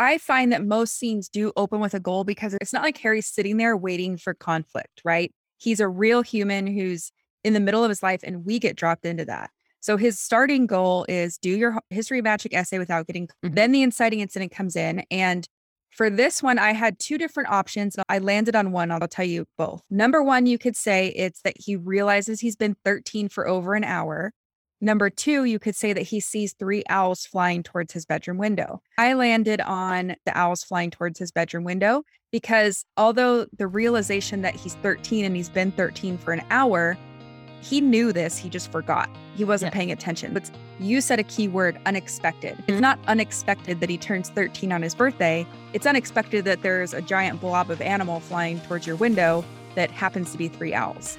I find that most scenes do open with a goal because it's not like Harry's sitting there waiting for conflict, right? He's a real human who's in the middle of his life, and we get dropped into that. So his starting goal is do your history of magic essay without getting. Mm-hmm. Then the inciting incident comes in, and for this one, I had two different options. I landed on one. I'll tell you both. Number one, you could say it's that he realizes he's been 13 for over an hour. Number two, you could say that he sees three owls flying towards his bedroom window. I landed on the owls flying towards his bedroom window because although the realization that he's 13 and he's been 13 for an hour, he knew this, he just forgot. He wasn't paying attention. But you said a key word unexpected. Mm-hmm. It's not unexpected that he turns 13 on his birthday. It's unexpected that there's a giant blob of animal flying towards your window that happens to be three owls.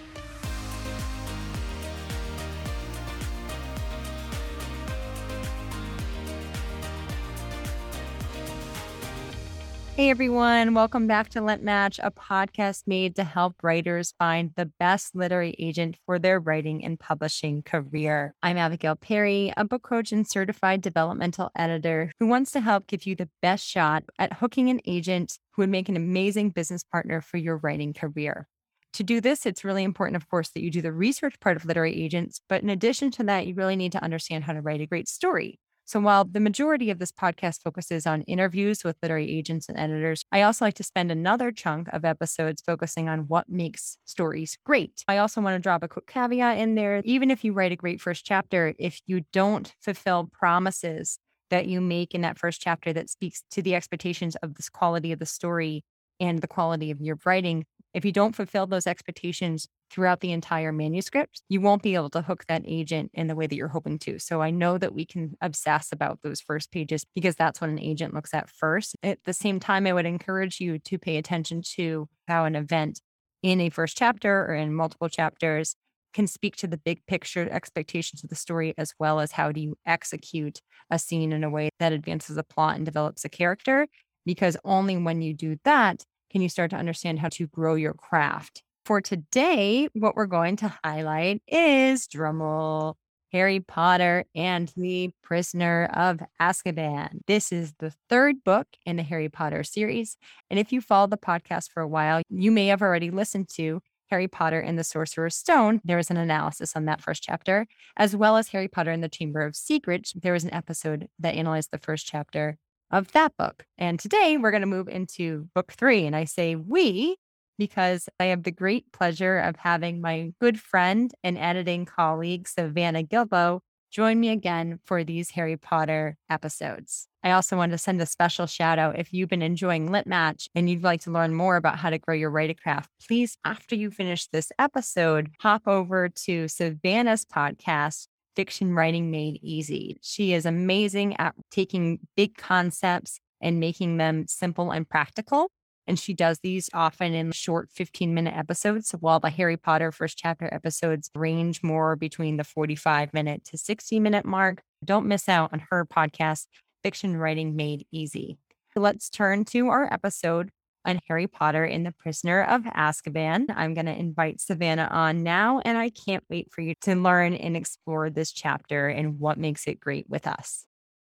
Hey everyone, welcome back to Lit Match, a podcast made to help writers find the best literary agent for their writing and publishing career. I'm Abigail Perry, a book coach and certified developmental editor who wants to help give you the best shot at hooking an agent who would make an amazing business partner for your writing career. To do this, it's really important, of course, that you do the research part of literary agents. But in addition to that, you really need to understand how to write a great story. So while the majority of this podcast focuses on interviews with literary agents and editors, I also like to spend another chunk of episodes focusing on what makes stories great. I also want to drop a quick caveat in there. Even if you write a great first chapter, if you don't fulfill promises that you make in that first chapter that speaks to the expectations of this quality of the story and the quality of your writing, if you don't fulfill those expectations throughout the entire manuscript, you won't be able to hook that agent in the way that you're hoping to. So I know that we can obsess about those first pages because that's what an agent looks at first. At the same time, I would encourage you to pay attention to how an event in a first chapter or in multiple chapters can speak to the big picture expectations of the story as well as how do you execute a scene in a way that advances the plot and develops a character because only when you do that can you start to understand how to grow your craft. For today, what we're going to highlight is drumroll. Harry Potter and the Prisoner of Azkaban. This is the third book in the Harry Potter series. And if you follow the podcast for a while, you may have already listened to Harry Potter and the Sorcerer's Stone. There was an analysis on that first chapter, as well as Harry Potter and the Chamber of Secrets. There was an episode that analyzed the first chapter of that book. And today we're going to move into book three. And I say we because I have the great pleasure of having my good friend and editing colleague, Savannah Gilbo, join me again for these Harry Potter episodes. I also want to send a special shout out if you've been enjoying Lit Match and you'd like to learn more about how to grow your writing craft. Please, after you finish this episode, hop over to Savannah's podcast, fiction writing made easy. She is amazing at taking big concepts and making them simple and practical. And she does these often in short 15 minute episodes. So while the Harry Potter first chapter episodes range more between the 45 minute to 60 minute mark, don't miss out on her podcast, Fiction Writing Made Easy. Let's turn to our episode on Harry Potter and the Prisoner of Azkaban. I'm going to invite Savannah on now, and I can't wait for you to learn and explore this chapter and what makes it great with us.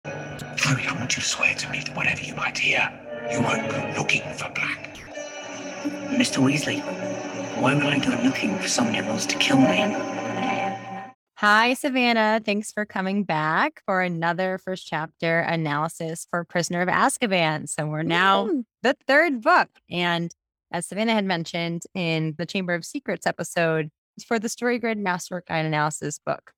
Harry, I want you to swear to me that whatever you might hear, you won't go looking for Black. Mr. Weasley, why would I go looking for someone else to kill me? Hi, Savannah. Thanks for coming back for another first chapter analysis for Prisoner of Azkaban. So we're now mm. the third book. And as Savannah had mentioned in the Chamber of Secrets episode, for the Story Grid Masterwork Guide Analysis book.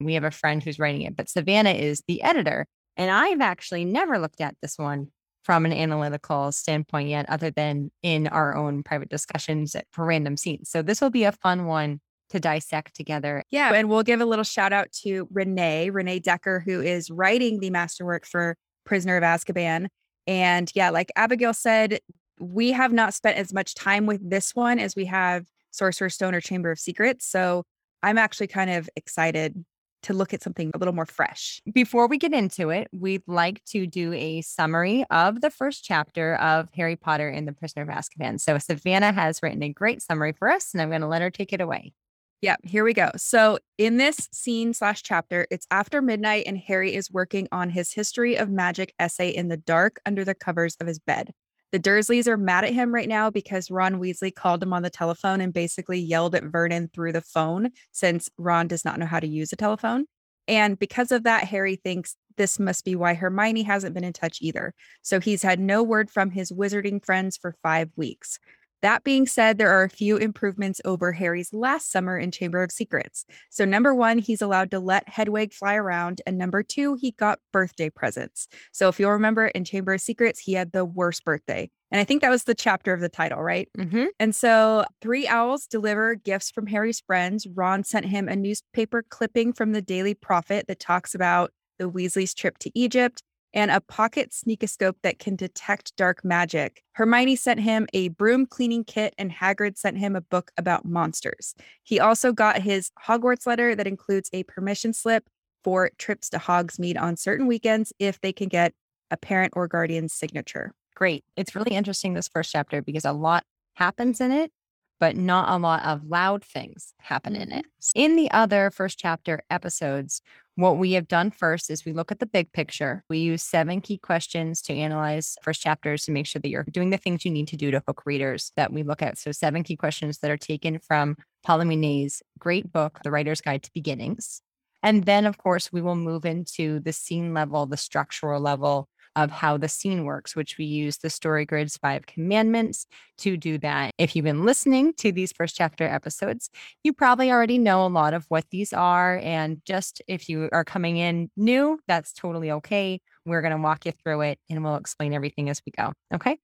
We have a friend who's writing it, but Savannah is the editor. And I've actually never looked at this one from an analytical standpoint yet, other than in our own private discussions for random scenes. So this will be a fun one to dissect together. Yeah. And we'll give a little shout out to Renee, Renee Decker, who is writing the masterwork for Prisoner of Azkaban. And yeah, like Abigail said, we have not spent as much time with this one as we have Sorcerer's Stone or Chamber of Secrets. So I'm actually kind of excited to look at something a little more fresh. Before we get into it, we'd like to do a summary of the first chapter of Harry Potter and the Prisoner of Azkaban. So Savannah has written a great summary for us, and I'm going to let her take it away. Yeah, here we go. So, in this scene slash chapter, it's after midnight, and Harry is working on his history of magic essay in the dark under the covers of his bed. The Dursleys are mad at him right now because Ron Weasley called him on the telephone and basically yelled at Vernon through the phone since Ron does not know how to use a telephone. And because of that, Harry thinks this must be why Hermione hasn't been in touch either. So he's had no word from his wizarding friends for five weeks. That being said, there are a few improvements over Harry's last summer in Chamber of Secrets. So, number one, he's allowed to let Hedwig fly around. And number two, he got birthday presents. So, if you'll remember in Chamber of Secrets, he had the worst birthday. And I think that was the chapter of the title, right? Mm-hmm. And so, three owls deliver gifts from Harry's friends. Ron sent him a newspaper clipping from the Daily Prophet that talks about the Weasleys' trip to Egypt and a pocket sneakoscope that can detect dark magic. Hermione sent him a broom cleaning kit, and Hagrid sent him a book about monsters. He also got his Hogwarts letter that includes a permission slip for trips to Hogsmeade on certain weekends if they can get a parent or guardian's signature. Great. It's really interesting, this first chapter, because a lot happens in it, but not a lot of loud things happen in it. In the other first chapter episodes, what we have done first is we look at the big picture. We use seven key questions to analyze first chapters to make sure that you're doing the things you need to do to hook readers that we look at. So, seven key questions that are taken from Paula Munier's great book, The Writer's Guide to Beginnings. And then, of course, we will move into the scene level, the structural level, of how the scene works, which we use the Story Grid's five commandments to do that. If you've been listening to these first chapter episodes, you probably already know a lot of what these are. And just if you are coming in new, that's totally okay. We're going to walk you through it and we'll explain everything as we go. Okay.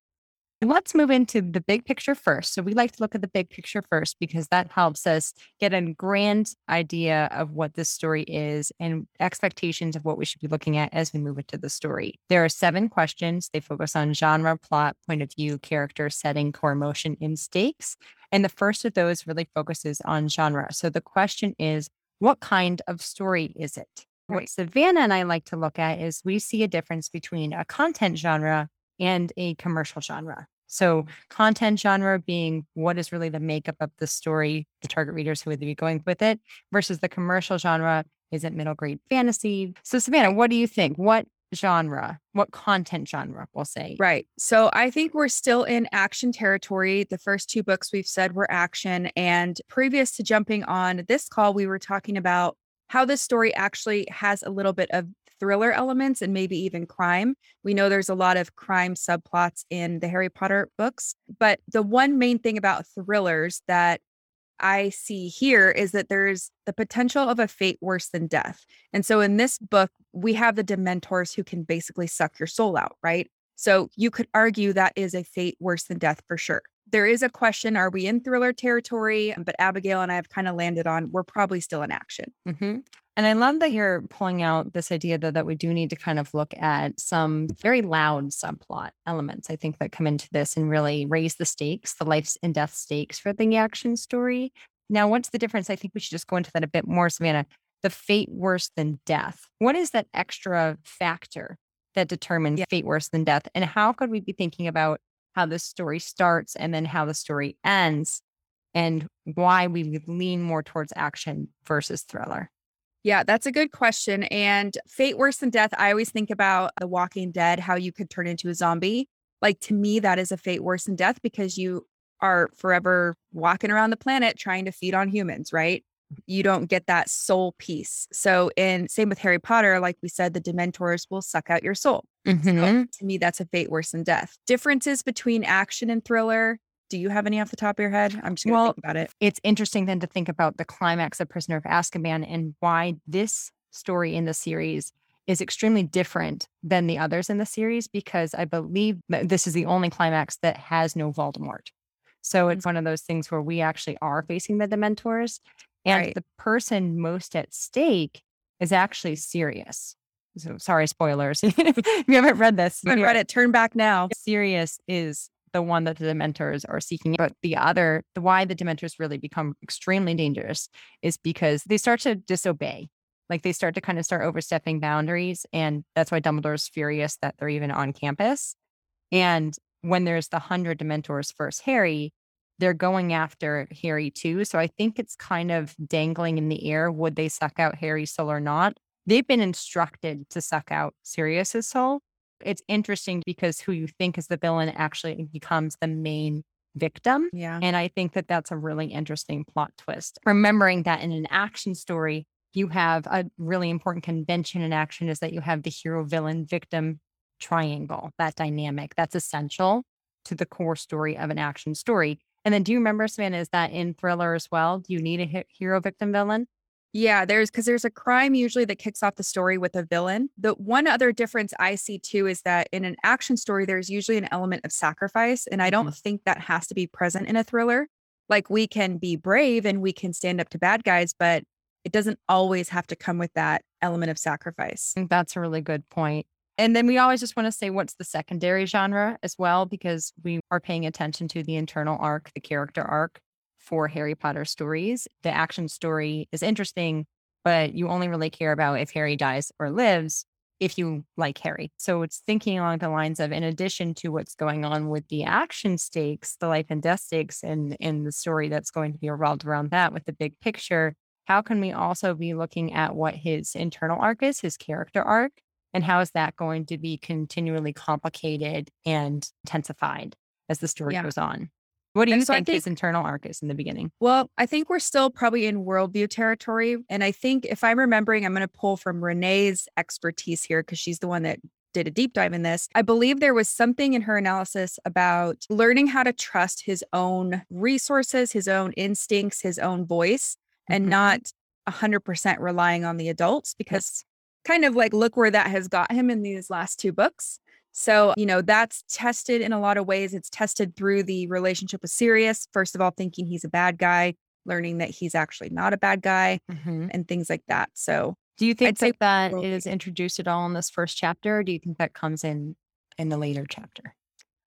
Let's move into the big picture first. So, we like to look at the big picture first because that helps us get a grand idea of what this story is and expectations of what we should be looking at as we move into the story. There are seven questions. They focus on genre, plot, point of view, character, setting, core emotion, and stakes. And the first of those really focuses on genre. So, the question is what kind of story is it? What Savannah and I like to look at is we see a difference between a content genre and a commercial genre. So, mm-hmm. content genre being what is really the makeup of the story, the target readers who would be going with it, versus the commercial genre is it middle grade fantasy. So, Savannah, what do you think? What genre, what content genre we'll say? Right. So, I think we're still in action territory. The first two books we've said were action. And previous to jumping on this call, we were talking about how this story actually has a little bit of thriller elements and maybe even crime. We know there's a lot of crime subplots in the Harry Potter books, but the one main thing about thrillers that I see here is that there's the potential of a fate worse than death. And so in this book, we have the Dementors who can basically suck your soul out, right? So you could argue that is a fate worse than death for sure. There is a question Are we in thriller territory? But Abigail and I have kind of landed on we're probably still in action. Mm-hmm. And I love that you're pulling out this idea though, that we do need to kind of look at some very loud subplot elements, I think, that come into this and really raise the stakes, the life and death stakes for the action story. Now, what's the difference? I think we should just go into that a bit more, Savannah. The fate worse than death. What is that extra factor that determines yeah. fate worse than death? And how could we be thinking about how the story starts and then how the story ends and why we lean more towards action versus thriller? Yeah, that's a good question. And fate worse than death, I always think about The Walking Dead, how you could turn into a zombie. Like to me, that is a fate worse than death because you are forever walking around the planet trying to feed on humans, right? You don't get that soul piece. So, in same with Harry Potter, like we said, the Dementors will suck out your soul. Mm-hmm. So to me, that's a fate worse than death. Differences between action and thriller. Do you have any off the top of your head? I'm just going to well, think about it. It's interesting then to think about the climax of Prisoner of Azkaban and why this story in the series is extremely different than the others in the series because I believe this is the only climax that has no Voldemort. So it's mm-hmm. one of those things where we actually are facing the Dementors, and right. the person most at stake is actually Sirius. So sorry, spoilers. if you haven't read this, I read it. Turn back now. Sirius is the one that the Dementors are seeking. But the other, the why the Dementors really become extremely dangerous is because they start to disobey. Like they start to kind of start overstepping boundaries. And that's why Dumbledore's furious that they're even on campus. And when there's the hundred Dementors first Harry, they're going after Harry too. So I think it's kind of dangling in the air. Would they suck out Harry's soul or not? They've been instructed to suck out Sirius's soul. It's interesting because who you think is the villain actually becomes the main victim. Yeah. And I think that that's a really interesting plot twist. Remembering that in an action story, you have a really important convention in action is that you have the hero, villain, victim triangle, that dynamic. That's essential to the core story of an action story. And then do you remember, Savannah, is that in thriller as well? Do you need a hero, victim, villain? Yeah, there's because there's a crime usually that kicks off the story with a villain. The one other difference I see too is that in an action story, there's usually an element of sacrifice. And I don't mm-hmm. think that has to be present in a thriller. Like we can be brave and we can stand up to bad guys, but it doesn't always have to come with that element of sacrifice. That's a really good point. And then we always just want to say what's the secondary genre as well, because we are paying attention to the internal arc, the character arc for Harry Potter stories. The action story is interesting, but you only really care about if Harry dies or lives if you like Harry. So it's thinking along the lines of, in addition to what's going on with the action stakes, the life and death stakes, and in the story that's going to be revolved around that with the big picture, how can we also be looking at what his internal arc is, his character arc, and how is that going to be continually complicated and intensified as the story yeah. goes on? What do you think, think his internal arc is in the beginning? Well, I think we're still probably in worldview territory. And I think if I'm remembering, I'm going to pull from Renee's expertise here because she's the one that did a deep dive in this. I believe there was something in her analysis about learning how to trust his own resources, his own instincts, his own voice, mm-hmm. and not 100% relying on the adults because kind of like look where that has got him in these last two books. So, you know, that's tested in a lot of ways. It's tested through the relationship with Sirius, first of all, thinking he's a bad guy, learning that he's actually not a bad guy, mm-hmm. and things like that. So, do you think that, that is introduced at all in this first chapter? Or do you think that comes in in the later chapter?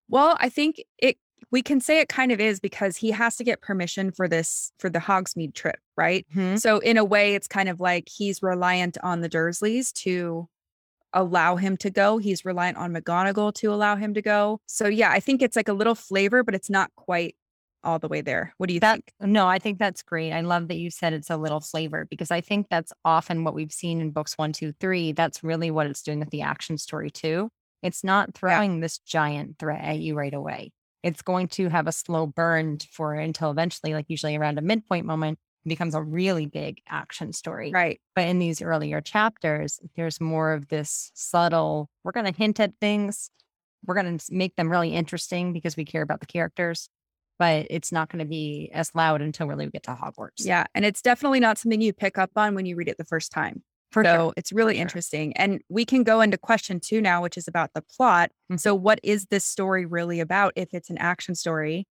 Well, I think it we can say it kind of is because he has to get permission for this for the Hogsmeade trip, right? Mm-hmm. So in a way it's kind of like he's reliant on the Dursleys to allow him to go. He's reliant on McGonagall to allow him to go. So yeah, I think it's like a little flavor, but it's not quite all the way there. What do you that, think? No, I think that's great. I love that you said it's a little flavor because I think that's often what we've seen in books one, two, three. That's really what it's doing with the action story too. It's not throwing yeah. this giant threat at you right away. It's going to have a slow burn for until eventually, like usually around a midpoint moment, becomes a really big action story. Right. But in these earlier chapters, there's more of this subtle, we're going to hint at things. We're going to make them really interesting because we care about the characters, but it's not going to be as loud until really we get to Hogwarts. Yeah. And it's definitely not something you pick up on when you read it the first time. For so sure. it's really For interesting. Sure. And we can go into question two now, which is about the plot. Mm-hmm. So, what is this story really about if it's an action story?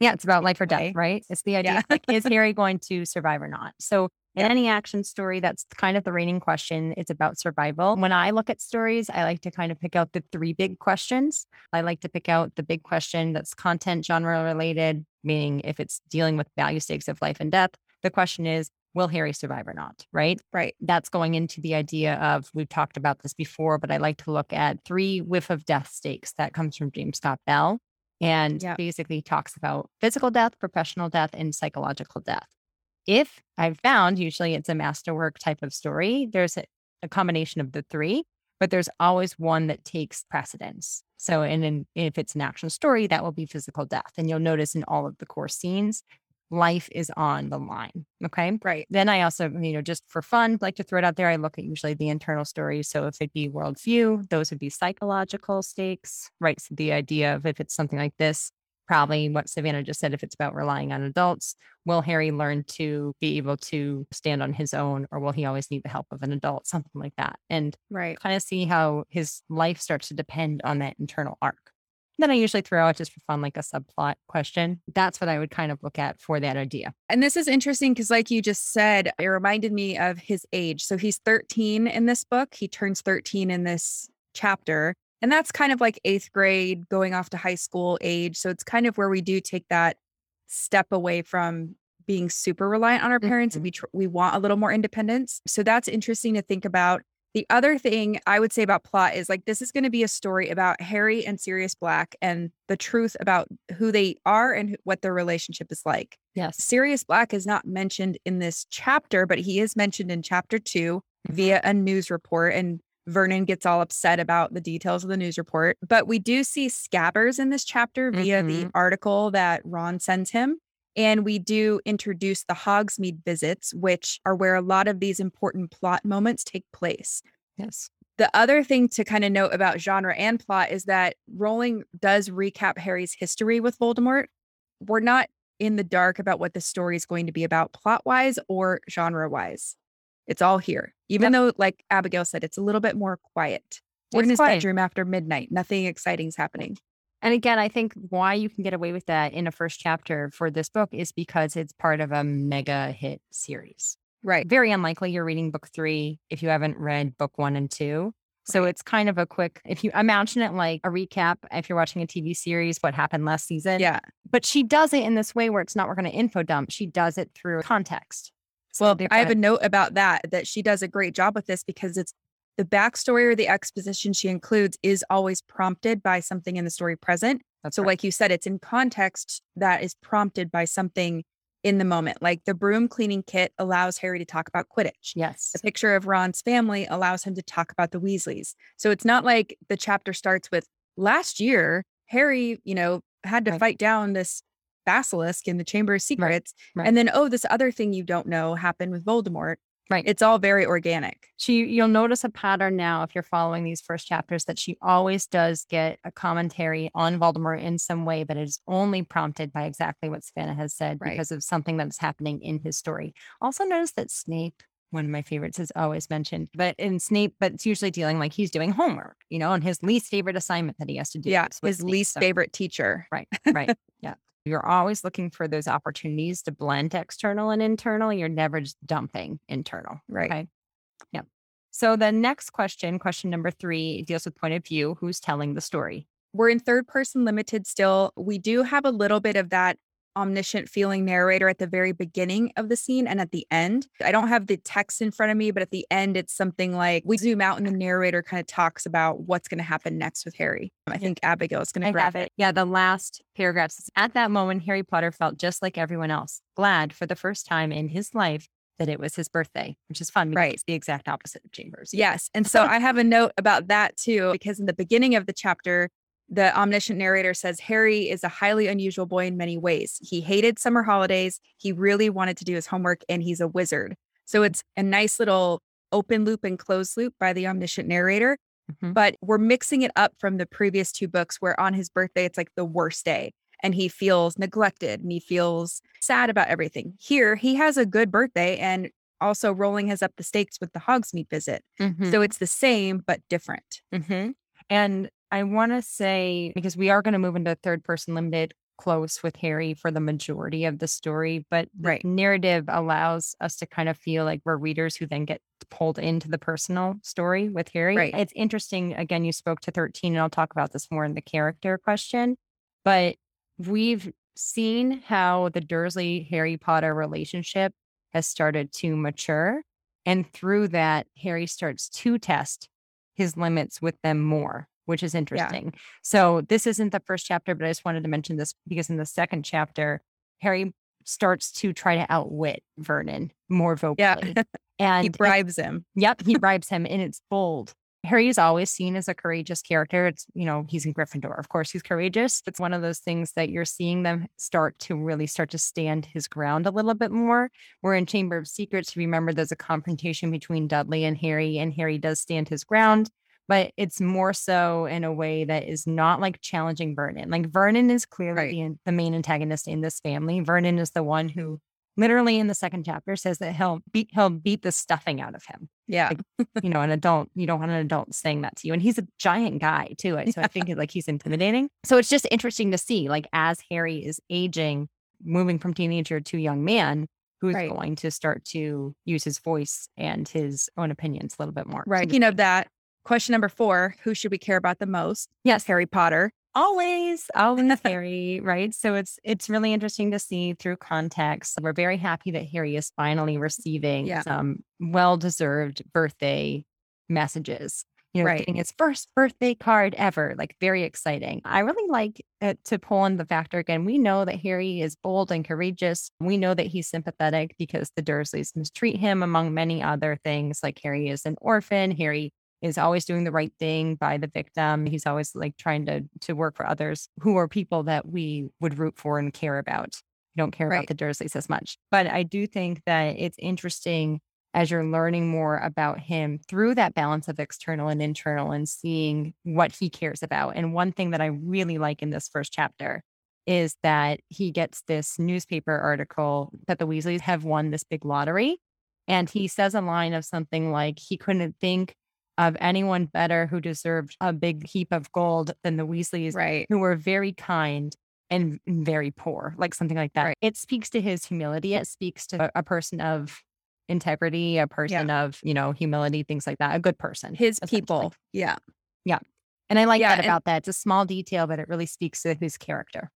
Yeah, it's about life or death, right? It's the idea yeah. like, is Harry going to survive or not? So, in yeah. any action story, that's kind of the reigning question. It's about survival. When I look at stories, I like to kind of pick out the three big questions. I like to pick out the big question that's content genre related, meaning if it's dealing with value stakes of life and death. The question is, will Harry survive or not? Right? Right. That's going into the idea of, we've talked about this before, but I like to look at three whiff of death stakes that comes from James Scott Bell and yep. basically talks about physical death, professional death, and psychological death. If I've found, usually it's a masterwork type of story, there's a, a combination of the three, but there's always one that takes precedence. So, and in, if it's an action story, that will be physical death. And you'll notice in all of the core scenes, life is on the line. Okay. Right. Then I also, you know, just for fun, like to throw it out there. I look at usually the internal stories. So if it be worldview, those would be psychological stakes, right? So the idea of if it's something like this, probably what Savannah just said, if it's about relying on adults, will Harry learn to be able to stand on his own or will he always need the help of an adult? Something like that. And right. kind of see how his life starts to depend on that internal arc. Then I usually throw out just for fun, like a subplot question. That's what I would kind of look at for that idea. And this is interesting because, like you just said, it reminded me of his age. So he's 13 in this book. He turns 13 in this chapter. And that's kind of like eighth grade, going off to high school age. So it's kind of where we do take that step away from being super reliant on our parents mm-hmm. and we tr- we want a little more independence. So that's interesting to think about The other thing I would say about plot is like this is going to be a story about Harry and Sirius Black and the truth about who they are and what their relationship is like. Yes. Sirius Black is not mentioned in this chapter, but he is mentioned in chapter 2 Mm-hmm. via a news report and Vernon gets all upset about the details of the news report. But we do see Scabbers in this chapter via the Mhm. article that Ron sends him. And we do introduce the Hogsmeade visits, which are where a lot of these important plot moments take place. Yes. The other thing to kind of note about genre and plot is that Rowling does recap Harry's history with Voldemort. We're not in the dark about what the story is going to be about plot wise or genre wise. It's all here. Even though, like Abigail said, it's a little bit more quiet. We're in his quiet. bedroom after midnight. Nothing exciting is happening. And again, I think why you can get away with that in a first chapter for this book is because it's part of a mega hit series. Right. Very unlikely you're reading book three if you haven't read book one and two. So Right. it's kind of a quick, if you imagine it like a recap, if you're watching a TV series, what happened last season. Yeah. But she does it in this way where it's not, we're going to info dump. She does it through context. Well, I have a note about that, that she does a great job with this because it's the backstory or the exposition she includes is always prompted by something in the story present. That's So, right. like you said, it's in context that is prompted by something in the moment. Like the broom cleaning kit allows Harry to talk about Quidditch. yes. The picture of Ron's family allows him to talk about the Weasleys. So it's not like the chapter starts with last year, Harry, you know, had to Right. fight down this basilisk in the Chamber of Secrets. right. And then, oh, this other thing you don't know happened with Voldemort. Right. It's all very organic. She you'll notice a pattern now if you're following these first chapters that she always does get a commentary on Voldemort in some way, but it is only prompted by exactly what Savannah has said Right. because of something that's happening in his story. Also notice that Snape, one of my favorites, is always mentioned, but in Snape, but it's usually dealing like he's doing homework, you know, and his least favorite assignment that he has to do. Yeah. His Snape. least So- favorite teacher. Right, right. yeah. You're always looking for those opportunities to blend external and internal. You're never just dumping internal. Right. Okay. Yeah. So the next question, question number three, deals with point of view. Who's telling the story? We're in third person limited still. We do have a little bit of that omniscient feeling narrator at the very beginning of the scene and at the end. I don't have the text in front of me, but at the end, it's something like we zoom out and the narrator kind of talks about what's going to happen next with Harry. I think Abigail is going to grab it. Yeah, the last paragraph says, At that moment, Harry Potter felt just like everyone else, glad for the first time in his life that it was his birthday, which is fun Right. it's the exact opposite of Chambers. Yes. And so I have a note about that too, because in the beginning of the chapter, the omniscient narrator says Harry is a highly unusual boy in many ways. He hated summer holidays. He really wanted to do his homework, and he's a wizard. So it's a nice little open loop and closed loop by the omniscient narrator. Mhm. But we're mixing it up from the previous two books where on his birthday, it's like the worst day and he feels neglected and he feels sad about everything. Here, he has a good birthday and also Rowling has up the stakes with the Hogsmeade visit. Mhm. So it's the same, but different. hmm And I want to say, because we are going to move into third person limited close with Harry for the majority of the story, but the Right. narrative allows us to kind of feel like we're readers who then get pulled into the personal story with Harry. Right. It's interesting. Again, you spoke to 13, and I'll talk about this more in the character question, but we've seen how the Dursley Harry Potter relationship has started to mature. And through that, Harry starts to test his limits with them more, which is interesting. So this isn't the first chapter, but I just wanted to mention this because in the second chapter, Harry starts to try to outwit Vernon more vocally. Yeah. And he it- bribes him. Yep, he bribes him and it's bold. Harry is always seen as a courageous character. It's, you know, he's in Gryffindor. Of course, he's courageous. It's one of those things that you're seeing them start to really start to stand his ground a little bit more. We're in Chamber of Secrets, remember there's a confrontation between Dudley and Harry, and Harry does stand his ground, but it's more so in a way that is not like challenging Vernon. Like Vernon is clearly Right. the, the main antagonist in this family. Vernon is the one who literally in the second chapter says that he'll beat he'll beat the stuffing out of him Yeah. you know, an adult, you don't want an adult saying that to you. And he's a giant guy too. So I think like he's intimidating. So it's just interesting to see, like, as Harry is aging, moving from teenager to young man, who's Right. going to start to use his voice and his own opinions a little bit more. Right. You know that. Question number four Who should we care about the most? Yes. Harry Potter. always always harry right so it's it's really interesting to see through context we're very happy that harry is finally receiving Yeah. some well-deserved birthday messages. You know, Right. getting his first birthday card ever, like very exciting. I really like it to pull in the factor again. We know that Harry is bold and courageous. We know that he's sympathetic because the Dursleys mistreat him, among many other things. Like Harry is an orphan. Harry is always doing the right thing by the victim. He's always like trying to to work for others who are people that we would root for and care about. We don't care Right. about the Dursleys as much. But I do think that it's interesting as you're learning more about him through that balance of external and internal and seeing what he cares about. And one thing that I really like in this first chapter is that he gets this newspaper article that the Weasleys have won this big lottery. And he says a line of something like he couldn't think of anyone better who deserved a big heap of gold than the Weasleys, Right. who were very kind and very poor, like something like that. Right. It speaks to his humility. It speaks to a, a person of integrity, a person of, you know, humility, things like that, a good person. His people. Yeah. Yeah. And I like Yeah, that about that. It's a small detail, but it really speaks to his character.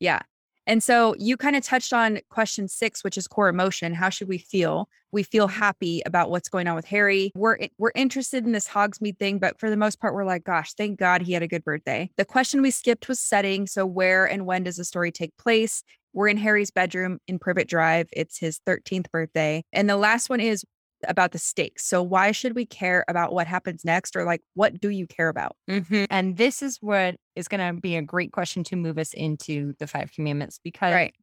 Yeah. And so you kind of touched on question six, which is core emotion. How should we feel? We feel mm-hmm. happy about what's going on with Harry. We're we're interested in this Hogsmeade thing, but for the most part, we're like, gosh, thank God he had a good birthday. The question we skipped was setting. So where and when does the story take place? We're in Harry's bedroom in Privet Drive. It's his 13th birthday. And the last one is about the stakes. So why should we care about what happens next? Or like what do you care about? Mm-hmm. And this is what is going to be a great question to move us into the five commandments because Right.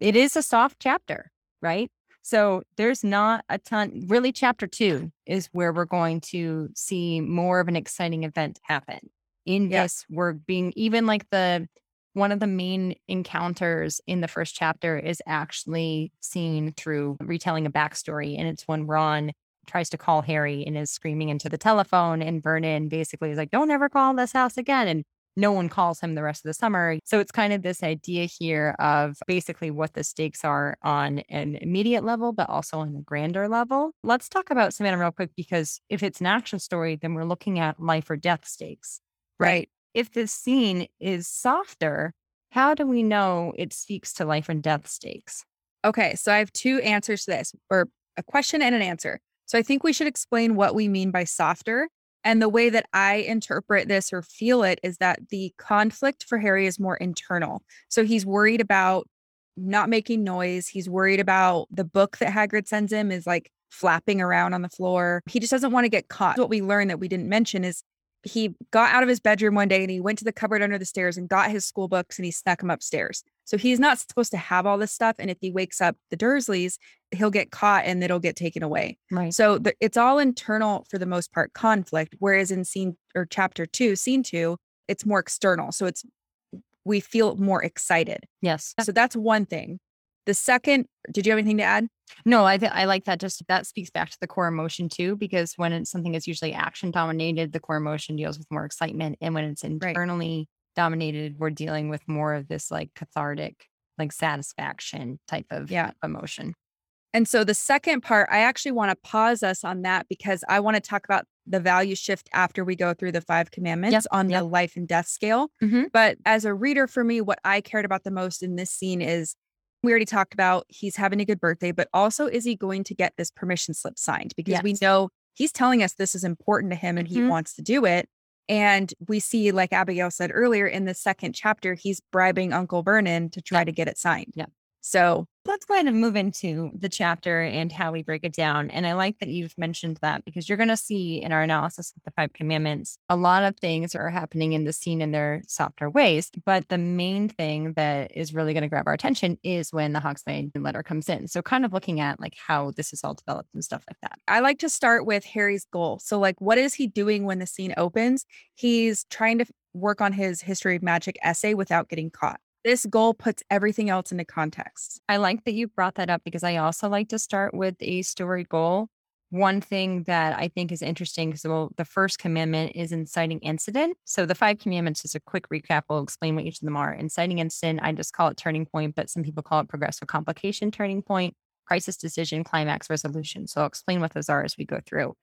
it is a soft chapter, right? So there's not a ton. Really, chapter two is where we're going to see more of an exciting event happen. In Yeah. this, we're being even like the one of the main encounters in the first chapter is actually seen through retelling a backstory. And it's when Ron tries to call Harry and is screaming into the telephone, and Vernon basically is like, Don't ever call this house again. And no one calls him the rest of the summer. So it's kind of this idea here of basically what the stakes are on an immediate level, but also on a grander level. Let's talk about Savannah real quick because if it's an action story, then we're looking at life or death stakes. Right. If this scene is softer, how do we know it speaks to life and death stakes? Okay, so I have two answers to this, or a question and an answer. So I think we should explain what we mean by softer. And the way that I interpret this or feel it is that the conflict for Harry is more internal. So he's worried about not making noise. He's worried about the book that Hagrid sends him is like flapping around on the floor. He just doesn't want to get caught. What we learned that we didn't mention is he got out of his bedroom one day and he went to the cupboard under the stairs and got his school books and he snuck them upstairs. So he's not supposed to have all this stuff. And if he wakes up the Dursleys, he'll get caught and it'll get taken away. Right. So the, it's all internal for the most part conflict. Whereas in scene or chapter two, scene two, it's more external. So it's we feel more excited. Yes. So that's one thing. The second, did you have anything to add? No, I th- I like that. Just that speaks back to the core emotion too, because when it's something is usually action dominated, the core emotion deals with more excitement, and when it's internally dominated, we're dealing with more of this like cathartic, like satisfaction type of Yeah. emotion. And so the second part, I actually want to pause us on that because I want to talk about the value shift after we go through the five commandments on yep. the life and death scale. Mhm. But as a reader, for me, what I cared about the most in this scene is we already talked about he's having a good birthday, but also is he going to get this permission slip signed? Because we know he's telling us this is important to him and he Mhm. wants to do it. And we see, like Abigail said earlier in the second chapter, he's bribing Uncle Vernon to try to get it signed. Yeah. So Let's go ahead and move into the chapter and how we break it down. And I like that you've mentioned that because you're going to see in our analysis of the five commandments, a lot of things are happening in the scene in their softer ways. But the main thing that is really going to grab our attention is when the Hogsmeade letter comes in. So kind of looking at like how this is all developed and stuff like that. I like to start with Harry's goal. So, like, what is he doing when the scene opens? He's trying to work on his history of magic essay without getting caught. This goal puts everything else into context. I like that you brought that up because I also like to start with a story goal. One thing that I think is interesting, because well, the first commandment is inciting incident. So the five commandments is a quick recap. We'll explain what each of them are. Inciting incident, I just call it turning point, but some people call it progressive complication turning point, crisis decision, climax resolution. So I'll explain what those are as we go through.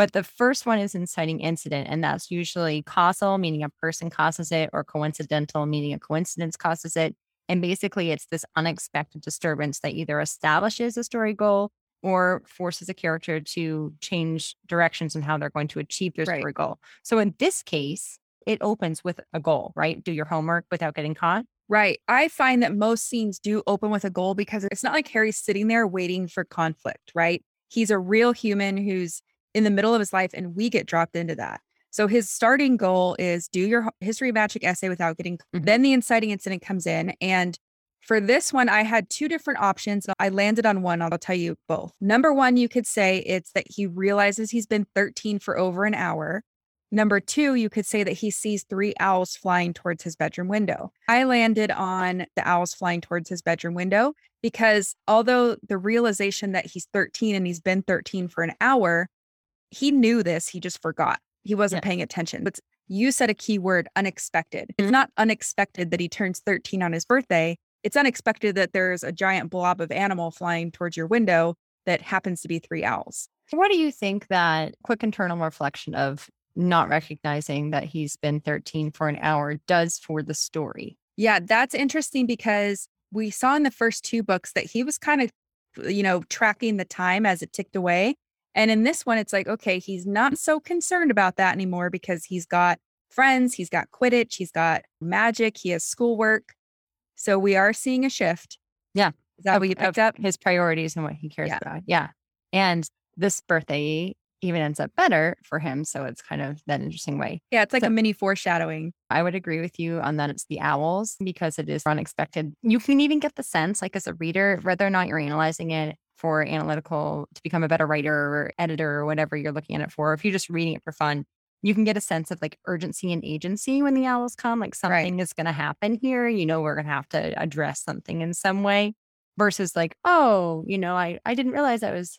But the first one is inciting incident, and that's usually causal, meaning a person causes it, or coincidental, meaning a coincidence causes it. And basically, it's this unexpected disturbance that either establishes a story goal or forces a character to change directions and how they're going to achieve their Right. story goal. So in this case, it opens with a goal, right? Do your homework without getting caught. Right. I find that most scenes do open with a goal because it's not like Harry's sitting there waiting for conflict, right? He's a real human who's in the middle of his life and we get dropped into that. So his starting goal is do your history of magic essay without getting Mhm. then the inciting incident comes in and for this one I had two different options. I landed on one. I'll tell you both. Number 1 you could say it's that he realizes he's been 13 for over an hour. Number two, you could say that he sees three owls flying towards his bedroom window. I landed on the owls flying towards his bedroom window because although the realization that he's 13 and he's been 13 for an hour, he knew this, he just forgot. He wasn't Yeah. paying attention. But you said a key word unexpected. It's Mhm. not unexpected that he turns 13 on his birthday. It's unexpected that there's a giant blob of animal flying towards your window that happens to be three owls. What do you think that quick internal reflection of not recognizing that he's been 13 for an hour does for the story? Yeah, that's interesting because we saw in the first two books that he was kind of, you know, tracking the time as it ticked away. And in this one, it's like, okay, he's not so concerned about that anymore because he's got friends, he's got Quidditch, he's got magic, he has schoolwork. So we are seeing a shift. Yeah. Is that of- what you picked up? His priorities and what he cares Yeah. about. Yeah. And this birthday even ends up better for him. So it's kind of that interesting way. Yeah, it's like So- a mini foreshadowing. I would agree with you on that. It's the owls because it is unexpected. You can even get the sense, like as a reader, whether or not you're analyzing it for analytical to become a better writer or editor or whatever you're looking at it for. If you're just reading it for fun, you can get a sense of like urgency and agency when the owls come. Like something is going to happen here. You know, we're going to have to address something in some way versus like, oh, you know, I, I didn't realize I was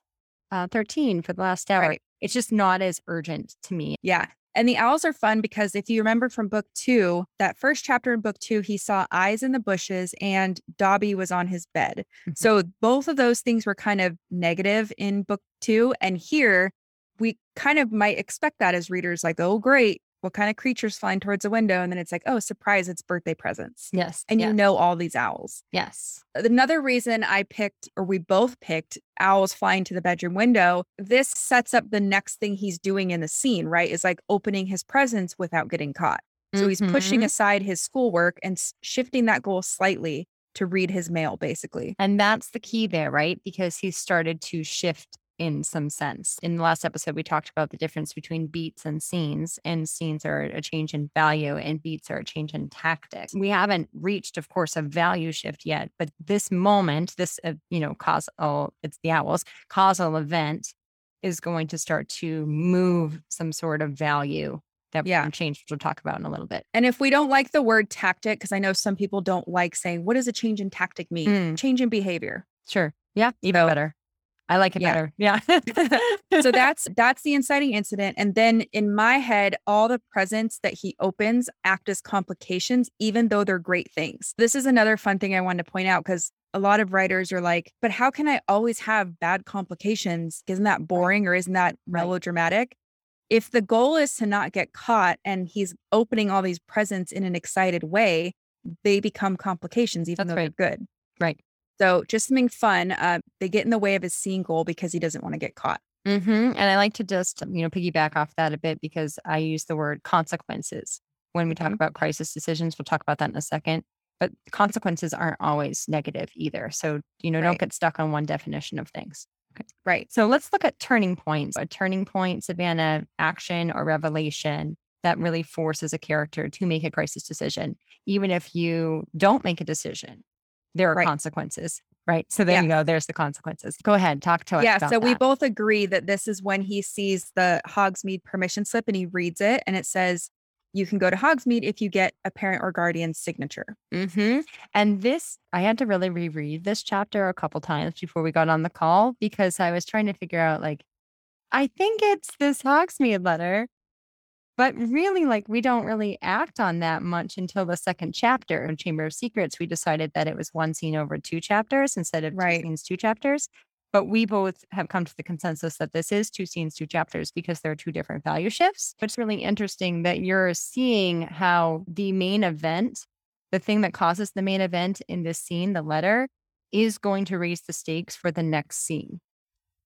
uh, 13 for the last hour. Right. It's just not as urgent to me. Yeah. And the owls are fun because if you remember from book two, that first chapter in book two, he saw eyes in the bushes and Dobby was on his bed. Mhm. So both of those things were kind of negative in book two. And here we kind of might expect that as readers, like, oh, great. What kind of creatures flying towards a window? And then it's like, oh, surprise, it's birthday presents. Yes. And yeah. you know all these owls. yes. Another reason I picked, or we both picked, owls flying to the bedroom window, this sets up the next thing he's doing in the scene, right? Is like opening his presents without getting caught. So he's pushing Mhm. aside his schoolwork and shifting that goal slightly to read his mail, basically. And that's the key there, right? Because he started to shift in some sense. In the last episode, we talked about the difference between beats and scenes, and scenes are a change in value, and beats are a change in tactics. We haven't reached, of course, a value shift yet, but this moment, this, uh, you know, causal, it's the owls, causal event is going to start to move some sort of value that Yeah. change, which we'll talk about in a little bit. And if we don't like the word tactic, because I know some people don't like saying, what does a change in tactic mean? Mm. Change in behavior. Sure. Yeah. Even So- better. I like it Yeah. better. Yeah. so that's that's the inciting incident and then in my head all the presents that he opens act as complications even though they're great things this is another fun thing i wanted to point out because a lot of writers are like but how can i always have bad complications isn't that boring or isn't that melodramatic if the goal is to not get caught and he's opening all these presents in an excited way they become complications even That's though right. they're good Right. So just something fun uh, they get in the way of his scene goal because he doesn't want to get caught hmm And I like to just, you know, piggyback off that a bit because I use the word consequences when we talk about crisis decisions. We'll talk about that in a second. But consequences aren't always negative either. So, you know, Right. don't get stuck on one definition of things. right So let's look at turning points. A turning point, Savannah, action or revelation that really forces a character to make a crisis decision. Even if you don't make a decision, there are Right. consequences. Right. So there Yeah. you go. There's the consequences. Go ahead. Talk to us. yeah so we that. both agree that this is when he sees the hogsmeade permission slip and he reads it and it says you can go to hogsmeade if you get a parent or guardian's signature hmm And this, I had to really reread this chapter a couple times before we got on the call because I was trying to figure out, like, I think it's this Hogsmeade letter, but really, like, we don't really act on that much until the second chapter in Chamber of Secrets. We decided that it was one scene over two chapters instead of Right. two scenes, two chapters. But we both have come to the consensus that this is two scenes, two chapters because there are two different value shifts. It's really interesting that you're seeing how the main event the thing that causes the main event in this scene, the letter, is going to raise the stakes for the next scene.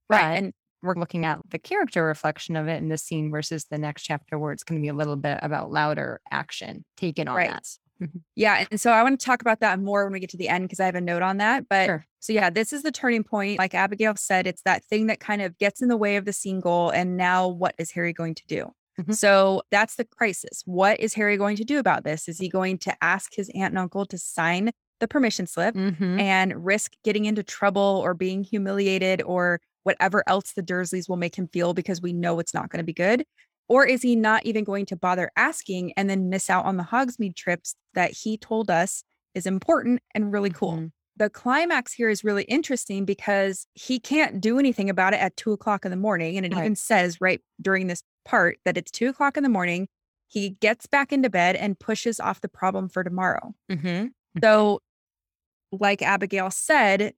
But Right. And we're looking at the character reflection of it in the scene versus the next chapter where it's going to be a little bit about louder action taken on Right. that. Mhm. Yeah. And so I want to talk about that more when we get to the end because I have a note on that. But Sure. so, yeah, this is the turning point. Like Abigail said, it's that thing that kind of gets in the way of the scene goal. And now what is Harry going to do? Mhm. So that's the crisis. What is Harry going to do about this? Is he going to ask his aunt and uncle to sign the permission slip Mhm. and risk getting into trouble or being humiliated or whatever else the Dursleys will make him feel because we know it's not going to be good? Or is he not even going to bother asking and then miss out on the Hogsmeade trips that he told us is important and really cool? Mhm. The climax here is really interesting because he can't do anything about it at two o'clock in the morning. And it Right. even says right during this part that it's two o'clock in the morning. He gets back into bed and pushes off the problem for tomorrow. Mhm. So, like Abigail said,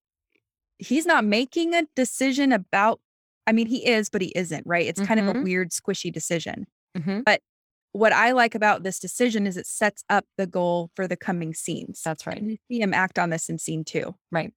he's not making a decision about, I mean, he is, but he isn't, right? It's kind of a Mhm. weird, squishy decision. Mhm. What I like about this decision is it sets up the goal for the coming scenes. That's right. And you see him act on this in scene two. Right.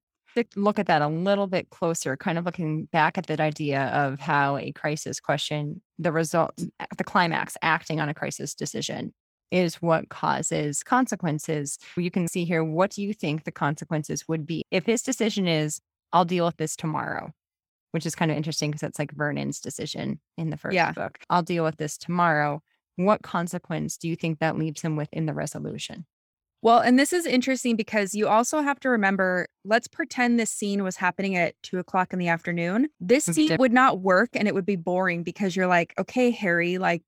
Look at that a little bit closer, kind of looking back at that idea of how a crisis question, the result, the climax, acting on a crisis decision is what causes consequences. You can see here, what do you think the consequences would be? If his decision is, I'll deal with this tomorrow, which is kind of interesting because that's like Vernon's decision in the first Yeah. book. I'll deal with this tomorrow. What consequence do you think that leaves him with in the resolution? Well, and this is interesting because you also have to remember let's pretend this scene was happening at two o'clock in the afternoon. This It's scene diff- would not work and it would be boring because you're like, okay, Harry, like,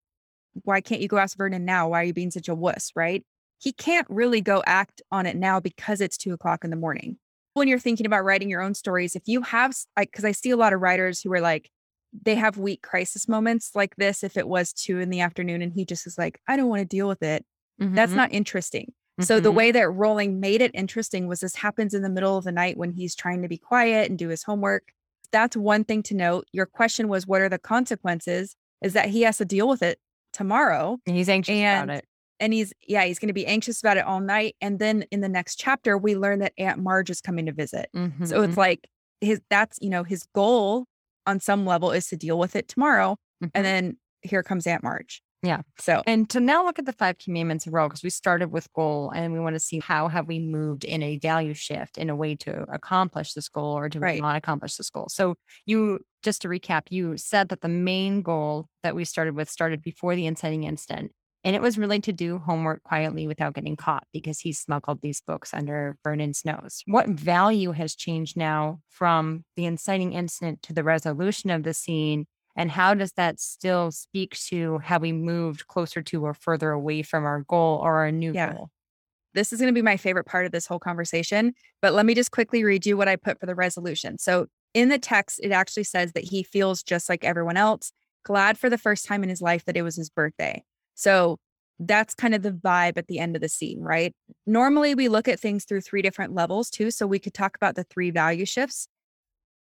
why can't you go ask Vernon now? Why are you being such a wuss? Right. He can't really go act on it now because it's two o'clock in the morning. When you're thinking about writing your own stories, if you have, like, because I see a lot of writers who are like, they have weak crisis moments like this. If it was two in the afternoon and he just is like, I don't want to deal with it, that's Mhm. not interesting. So the Mhm. way that Rowling made it interesting was this happens in the middle of the night when he's trying to be quiet and do his homework. That's one thing to note. Your question was what are the consequences? Is that he has to deal with it tomorrow he's anxious and about it. And he's yeah, he's going to be anxious about it all night and then in the next chapter we learn that Aunt Marge is coming to visit. So Mhm. it's like his that's, you know, his goal on some level is to deal with it tomorrow Mhm. and then here comes Aunt Marge. Yeah. So And to now look at the five commandments in a row, because we started with goal and we want to see how have we moved in a value shift in a way to accomplish this goal or do we Right. not accomplish this goal? So you just to recap, you said that the main goal that we started with started before the inciting incident. And it was really to do homework quietly without getting caught because he smuggled these books under Vernon's nose. What value has changed now from the inciting incident to the resolution of the scene? And how does that still speak to how we moved closer to or further away from our goal or our new Yeah. goal? this is going to be my favorite part of this whole conversation, but let me just quickly read you what I put for the resolution. So, in the text, it actually says that he feels just like everyone else, glad for the first time in his life that it was his birthday. So, that's kind of the vibe at the end of the scene, right? Normally, we look at things through three different levels too. So, we could talk about the three value shifts.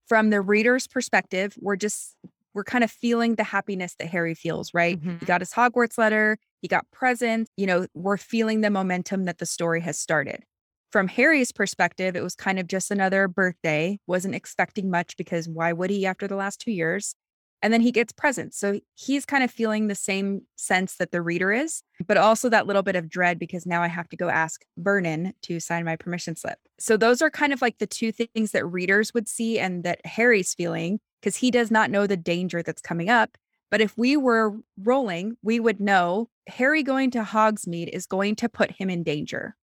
From the reader's perspective, we're just, we're kind of feeling the happiness that Harry feels, right? Mhm. He got his Hogwarts letter, he got presents. You know, we're feeling the momentum that the story has started. From Harry's perspective, it was kind of just another birthday, wasn't expecting much because why would he after the last two years? And then he gets presents. So he's kind of feeling the same sense that the reader is, but also that little bit of dread because now I have to go ask Vernon to sign my permission slip. So those are kind of like the two things that readers would see and that Harry's feeling because he does not know the danger that's coming up. But if we were Rowling, we would know Harry going to Hogsmeade is going to put him in danger.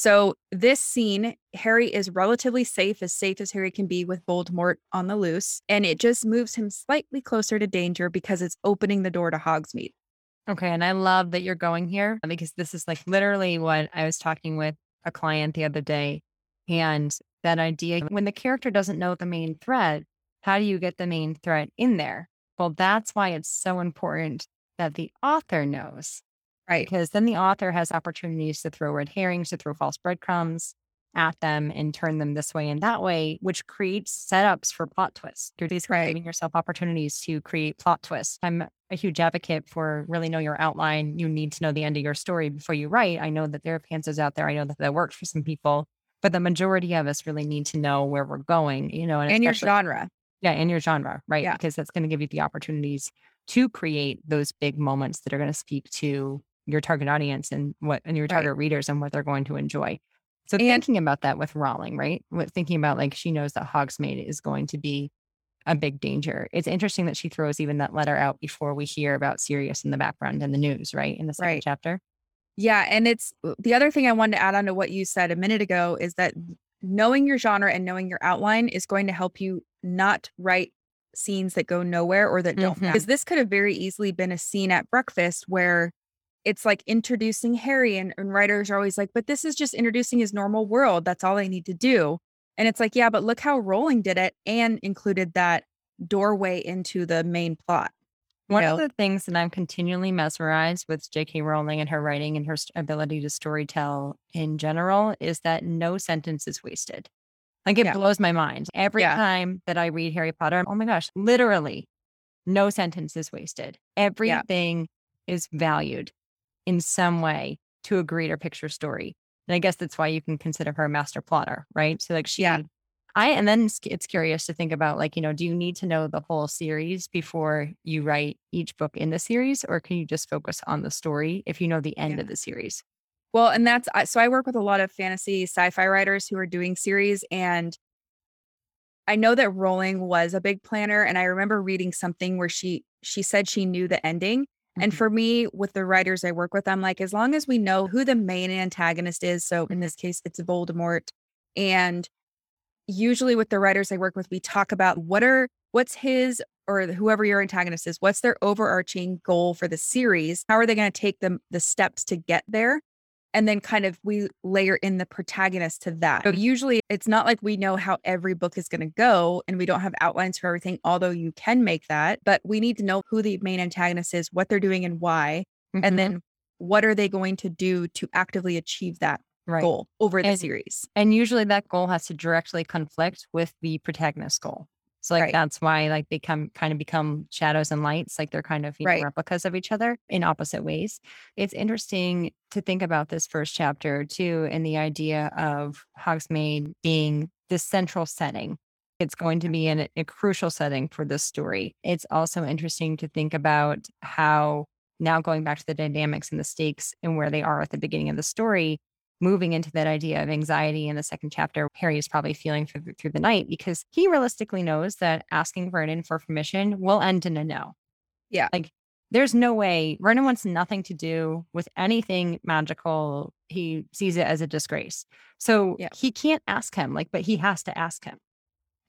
So, this scene, Harry is relatively safe, as safe as Harry can be with Voldemort on the loose. And it just moves him slightly closer to danger because it's opening the door to Hogsmeade. Okay. And I love that you're going here uh, because this is like literally what I was talking with a client the other day. And that idea when the character doesn't know the main thread, how do you get the main thread in there? Well, that's why it's so important that the author knows, Right. because then the author has opportunities to throw red herrings, to throw false breadcrumbs at them and turn them this way and that way, which creates setups for plot twists. You're basically Right. giving yourself opportunities to create plot twists. I'm a huge advocate for really know your outline. You need to know the end of your story before you write. I know that there are pantsers out there. I know that that works for some people, but the majority of us really need to know where we're going, you know, And your genre. Yeah, in your genre, right? Yeah. Because that's going to give you the opportunities to create those big moments that are going to speak to your target audience and what and your Right. target readers and what they're going to enjoy. So And- thinking about that with Rowling, right? With thinking about like she knows that Hogsmeade is going to be a big danger. It's interesting that she throws even that letter out before we hear about Sirius in the background in the news, right? In the second Right. chapter. Yeah. And it's the other thing I wanted to add on to what you said a minute ago is that knowing your genre and knowing your outline is going to help you not write scenes that go nowhere or that don't. Mhm. Because this could have very easily been a scene at breakfast where it's like introducing Harry, and, and writers are always like, but this is just introducing his normal world. That's all they need to do. And it's like, yeah, but look how Rowling did it and included that doorway into the main plot. One know? of the things that I'm continually mesmerized with J.K. Rowling and her writing and her ability to storytell in general is that no sentence is wasted. Like it Yeah. blows my mind every Yeah. time that I read Harry Potter. Oh my gosh, literally, no sentence is wasted. Everything is valued in some way to a greater picture story. And I guess that's why you can consider her a master plotter, right? So like she Yeah. I and then it's, curious to think about like, you know, do you need to know the whole series before you write each book in the series or can you just focus on the story if you know the end Yeah. of the series? Well, and that's so I work with a lot of fantasy sci-fi writers who are doing series and I know that Rowling was a big planner and I remember reading something where she she said she knew the ending. And Mhm. for me with the writers I work with I'm like as long as we know who the main antagonist is, so in this case it's Voldemort and usually with the writers I work with we talk about what are what's his or whoever your antagonist is, what's their overarching goal for the series? How are they going to take them the steps to get there? And then kind of we layer in the protagonist to that. So usually it's not like we know how every book is going to go and we don't have outlines for everything, although you can make that, but we need to know who the main antagonist is, what they're doing and why, Mhm. and then what are they going to do to actively achieve that right. goal over the And- series. And usually that goal has to directly conflict with the protagonist's goal. So like Right. that's why like they come kind of become shadows and lights, like they're kind of you know, replicas of each other in opposite ways. It's interesting to think about this first chapter too, and the idea of Hogsmeade being this central setting. It's going to be in a, a crucial setting for this story. It's also interesting to think about how now going back to the dynamics and the stakes and where they are at the beginning of the story, moving into that idea of anxiety in the second chapter, Harry is probably feeling through, the- through the night because he realistically knows that asking Vernon for permission will end in a no. Yeah. Like there's no way Vernon wants nothing to do with anything magical. He sees it as a disgrace. So Yeah. he can't ask him, like, but he has to ask him.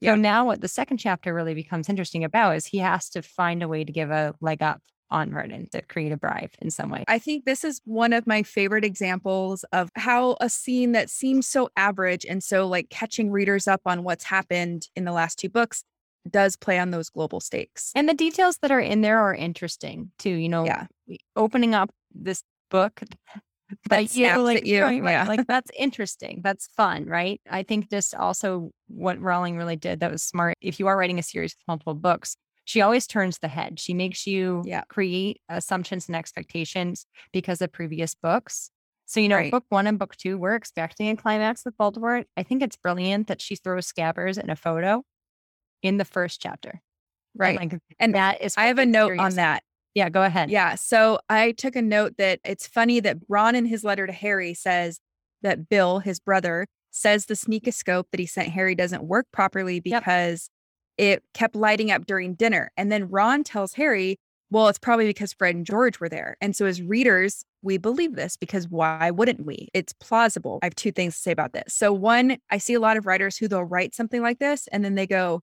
Yeah. So now what the second chapter really becomes interesting about is he has to find a way to give a leg up on Vernon to create a bribe in some way. I think this is one of my favorite examples of how a scene that seems so average and so like catching readers up on what's happened in the last two books does play on those global stakes. And the details that are in there are interesting too. You know, Yeah. opening up this book That you know, like, you, right, yeah. like that's interesting. That's fun, right? I think just also what Rowling really did that was smart. If you are writing a series with multiple books, she always turns the head. She makes you Yeah. create assumptions and expectations because of previous books. So, you know, Right. book one and book two, we're expecting a climax with Voldemort. I think it's brilliant that she throws Scabbers in a photo in the first chapter. And, Right. like, And that is I have a note serious. on that. Yeah, go ahead. Yeah. So I took a note that it's funny that Ron in his letter to Harry says that Bill, his brother, says the sneakoscope that he sent Harry doesn't work properly because it kept lighting up during dinner. And then Ron tells Harry, well, it's probably because Fred and George were there. And so as readers, we believe this because why wouldn't we? It's plausible. I have two things to say about this. So one, I see a lot of writers who they'll write something like this and then they go,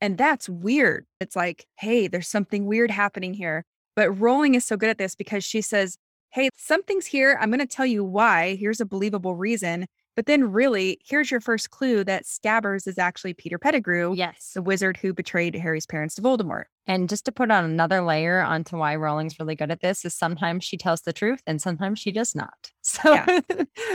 and that's weird. It's like, hey, there's something weird happening here. But Rowling is so good at this because she says, hey, something's here. I'm going to tell you why. Here's a believable reason. But then, really, here's your first clue that Scabbers is actually Peter Pettigrew, Yes. the wizard who betrayed Harry's parents to Voldemort. And just to put on another layer onto why Rowling's really good at this is sometimes she tells the truth and sometimes she does not. So, Yeah.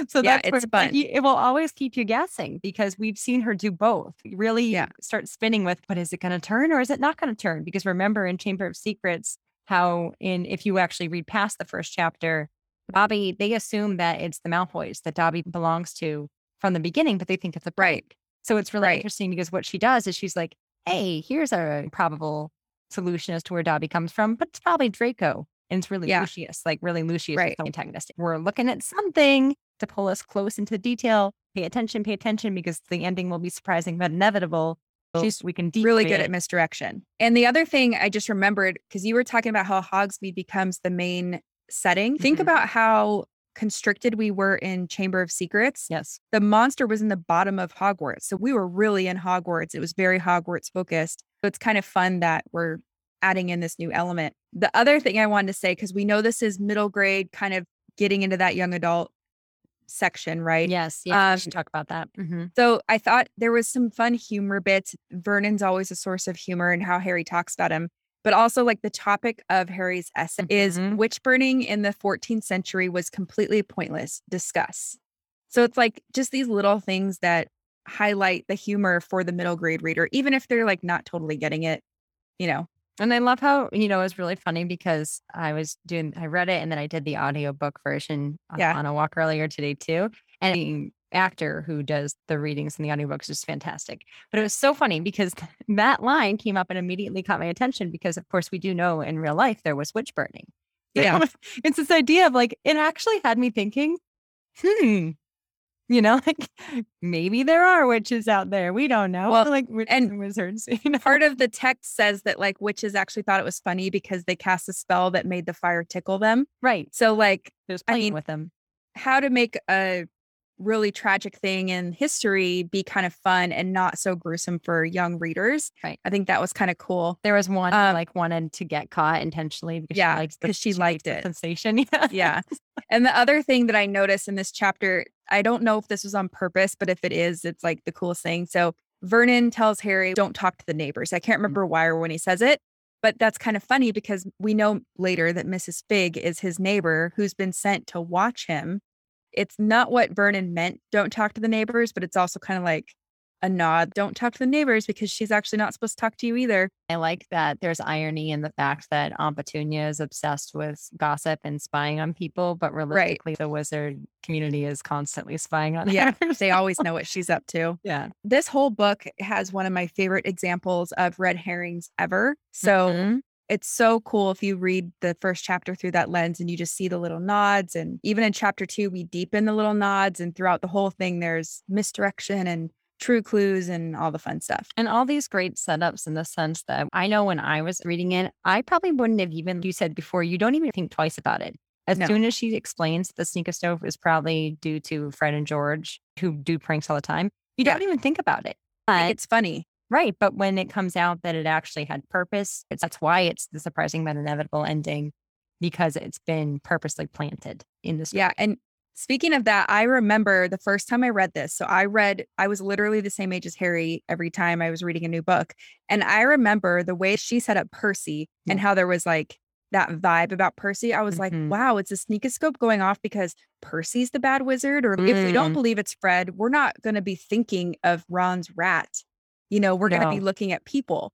so Yeah, that's it's fun. it will always keep you guessing because we've seen her do both. Really Yeah. start spinning with, but is it going to turn or is it not going to turn? Because remember in Chamber of Secrets, how in if you actually read past the first chapter, Dobby they assume that it's the Malfoys that Dobby belongs to from the beginning, but they think it's a Right. prank. So it's really Right. interesting because what she does is she's like, hey, here's a probable solution as to where Dobby comes from, but it's probably Draco. And it's really Yeah. Lucius, like really Lucius Right. is the antagonist. We're looking at something to pull us close into the detail. Pay attention, pay attention, because the ending will be surprising but inevitable. She's we can really good it. at misdirection. And the other thing I just remembered because you were talking about how Hogsmeade becomes the main setting. Think Mhm. about how constricted we were in Chamber of Secrets. Yes. The monster was in the bottom of Hogwarts. So we were really in Hogwarts. It was very Hogwarts focused. So it's kind of fun that we're adding in this new element. The other thing I wanted to say, because we know this is middle grade, kind of getting into that young adult section, right? Yes. Yeah. Um, we should talk about that. Mhm. So I thought there was some fun humor bits. Vernon's always a source of humor and how Harry talks about him. But also like the topic of Harry's essay is Mhm. witch burning in the 14th century was completely pointless. Discuss. So it's like just these little things that highlight the humor for the middle grade reader, even if they're like not totally getting it, you know. And I love how, you know, it was really funny because I was doing, I read it and then I did the audiobook version uh, Yeah. on a walk earlier today too. And actor who does the readings and the audiobooks is fantastic. But it was so funny because that line came up and immediately caught my attention because, of course, we do know in real life there was witch burning. Yeah. it's this idea of like, it actually had me thinking, hmm, you know, like maybe there are witches out there. We don't know. Well, like and wizards. You know? Part of the text says that like witches actually thought it was funny because they cast a spell that made the fire tickle them. right. So like There's I playing mean, with them. how to make a really tragic thing in history be kind of fun and not so gruesome for young readers. Right. I think that was kind of cool. There was one who, Um, like wanted to get caught intentionally because Yeah, she likes the, 'cause she likes liked the it. sensation. Yeah. Yeah. and the other thing that I noticed in this chapter, I don't know if this was on purpose, but if it is, it's like the coolest thing. So Vernon tells Harry, don't talk to the neighbors. I can't remember why or when he says it, but that's kind of funny because we know later that Mrs. Figg is his neighbor who's been sent to watch him. It's not what Vernon meant, don't talk to the neighbors, but it's also kind of like a nod, don't talk to the neighbors because she's actually not supposed to talk to you either. I like that there's irony in the fact that Aunt Petunia is obsessed with gossip and spying on people, but realistically, the wizard community is constantly spying on Yeah, her. they always know what she's up to. yeah. this whole book has one of my favorite examples of red herrings ever. So Mhm. It's so cool if you read the first chapter through that lens and you just see the little nods. And even in chapter two, we deepen the little nods. And throughout the whole thing, there's misdirection and true clues and all the fun stuff. And all these great setups in the sense that I know when I was reading it, I probably wouldn't have even, you said before, you don't even think twice about it. As No. soon as she explains the sneakoscope is probably due to Fred and George, who do pranks all the time, you Yeah. don't even think about it. But, It's funny. Right. But when it comes out that it actually had purpose, it's, that's why it's the surprising but inevitable ending because it's been purposely planted in the story. Yeah. And speaking of that, I remember the first time I read this. So I read, I was literally the same age as Harry every time I was reading a new book. And I remember the way she set up Percy and how there was like that vibe about Percy. I was Mhm. like, wow, it's a sneakoscope going off because Percy's the bad wizard. Or if we don't Mm. believe it's Fred, we're not going to be thinking of Ron's rat. You know, we're going to be looking at people.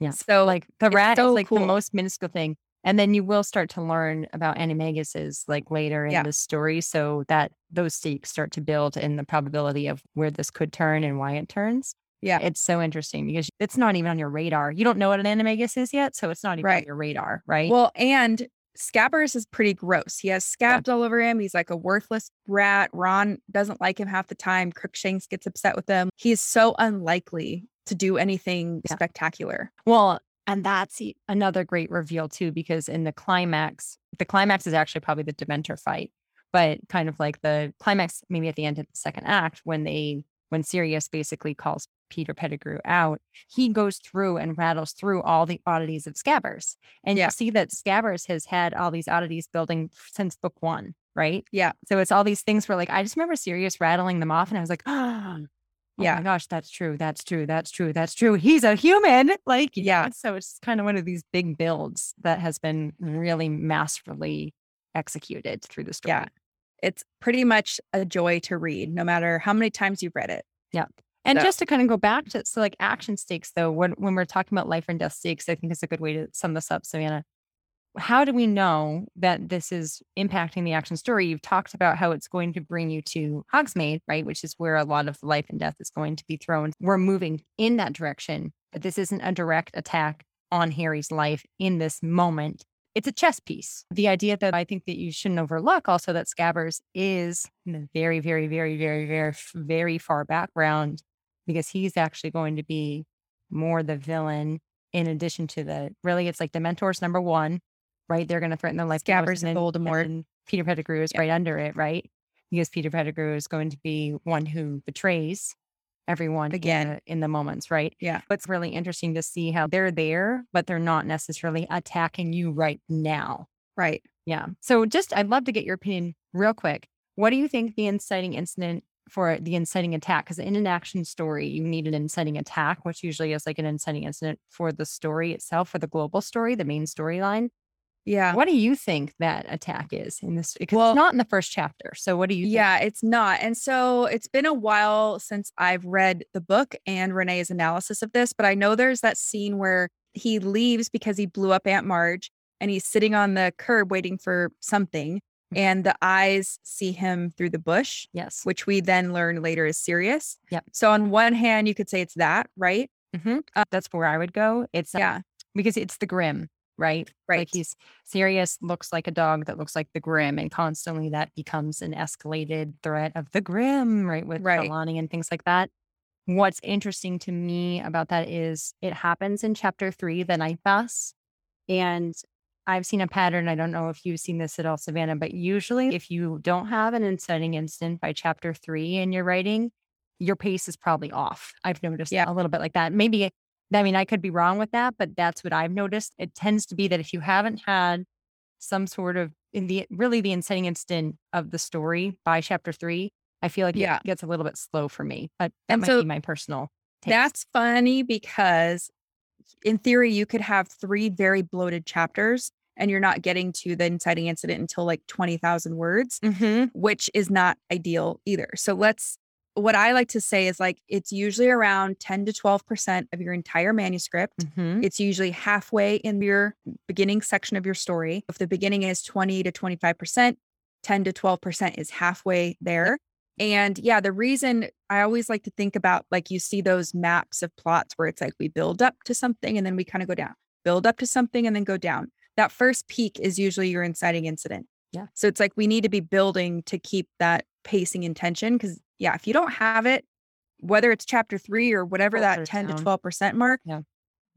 Yeah. So like the rat so is like cool. the most minuscule thing. And then you will start to learn about animagus's like later in Yeah. the story. So that those stakes start to build in the probability of where this could turn and why it turns. Yeah. It's so interesting because it's not even on your radar. You don't know what an animagus is yet. So it's not even on your radar, right? Well, and Scabbers is pretty gross. He has scabs all over him. He's like a worthless rat. Ron doesn't like him half the time. Crookshanks gets upset with him. He's so unlikely to do anything Yeah. spectacular. Well, and that's another great reveal too, because in the climax, the climax is actually probably the Dementor fight, but kind of like the climax, maybe at the end of the second act, when they, when Sirius basically calls Peter Pettigrew out, he goes through and rattles through all the oddities of Scabbers. And Yeah. you see that Scabbers has had all these oddities building since book one, right? Yeah. So it's all these things where like, I just remember Sirius rattling them off and I was like, oh, Yeah. my gosh, that's true. That's true. That's true. That's true. He's a human. Like, Yeah. So it's kind of one of these big builds that has been really masterfully executed through the story. Yeah. It's pretty much a joy to read, no matter how many times you've read it. Yeah. And So- just to kind of go back to so like action stakes though, when when we're talking about life and death stakes, I think is a good way to sum this up, Savannah. how do we know that this is impacting the action story? You've talked about how it's going to bring you to Hogsmeade, right? Which is where a lot of life and death is going to be thrown. We're moving in that direction, but this isn't a direct attack on Harry's life in this moment. It's a chess piece. The idea that I think that you shouldn't overlook also that Scabbers is in the very, very, very, very, very, very far background because he's actually going to be more the villain in addition to the really it's like the Dementors number one right? They're going to threaten the life. Scabbers and Voldemort. And Peter Pettigrew is right under it, right? Because Peter Pettigrew is going to be one who betrays everyone Again. in the, in the moments, right? Yeah. What's really interesting to see how they're there, but they're not necessarily attacking you right now. Right. Yeah. So just, I'd love to get your opinion real quick. What do you think the inciting incident for the inciting attack? Because in an action story, you need an inciting attack, which usually is like an inciting incident for the story itself, for the global story, the main storyline. Yeah. What do you think that attack is in this? Because Well- it's not in the first chapter. So what do you think? Yeah, it's not. And so it's been a while since I've read the book and Renee's analysis of this, but I know there's that scene where he leaves because he blew up Aunt Marge and he's sitting on the curb waiting for something. And the eyes see him through the bush, Yes. which we then learn later is Sirius. Yep. So on one hand, you could say it's that, right? hmm That's where I would go. It's uh, Yeah. because it's the grim, right? Right. Like he's Sirius, looks like a dog that looks like the grim, and constantly that becomes an escalated threat of the grim, right? With Right. Trelawney and things like that. What's interesting to me about that is it happens in chapter three, the Knight Bus. And I've seen a pattern. I don't know if you've seen this at all, Savannah, but usually if you don't have an inciting incident by chapter three in your writing, your pace is probably off. I've noticed Yeah. a little bit like that. Maybe, I mean, I could be wrong with that, but that's what I've noticed. It tends to be that if you haven't had some sort of in the really the inciting incident of the story by chapter three, I feel like Yeah. it gets a little bit slow for me. But that And might so be my personal take. That's funny because in theory, you could have three very bloated chapters and you're not getting to the inciting incident until like 20,000 words. Mhm. which is not ideal either. So let's what I like to say is like it's usually around 10 to 12% of your entire manuscript. Mhm. It's usually halfway in your beginning section of your story. If the beginning is 20 to 25%, 10 to 12% is halfway there. And yeah, the reason I always like to think about like you see those maps of plots where it's like we build up to something and then we kind of go down, build up to something and then go down. That first peak is usually your inciting incident. Yeah. So it's like we need to be building to keep that pacing and tension. Yeah, if you don't have it, whether it's chapter three or whatever that 10 down. to 12% mark, Yeah.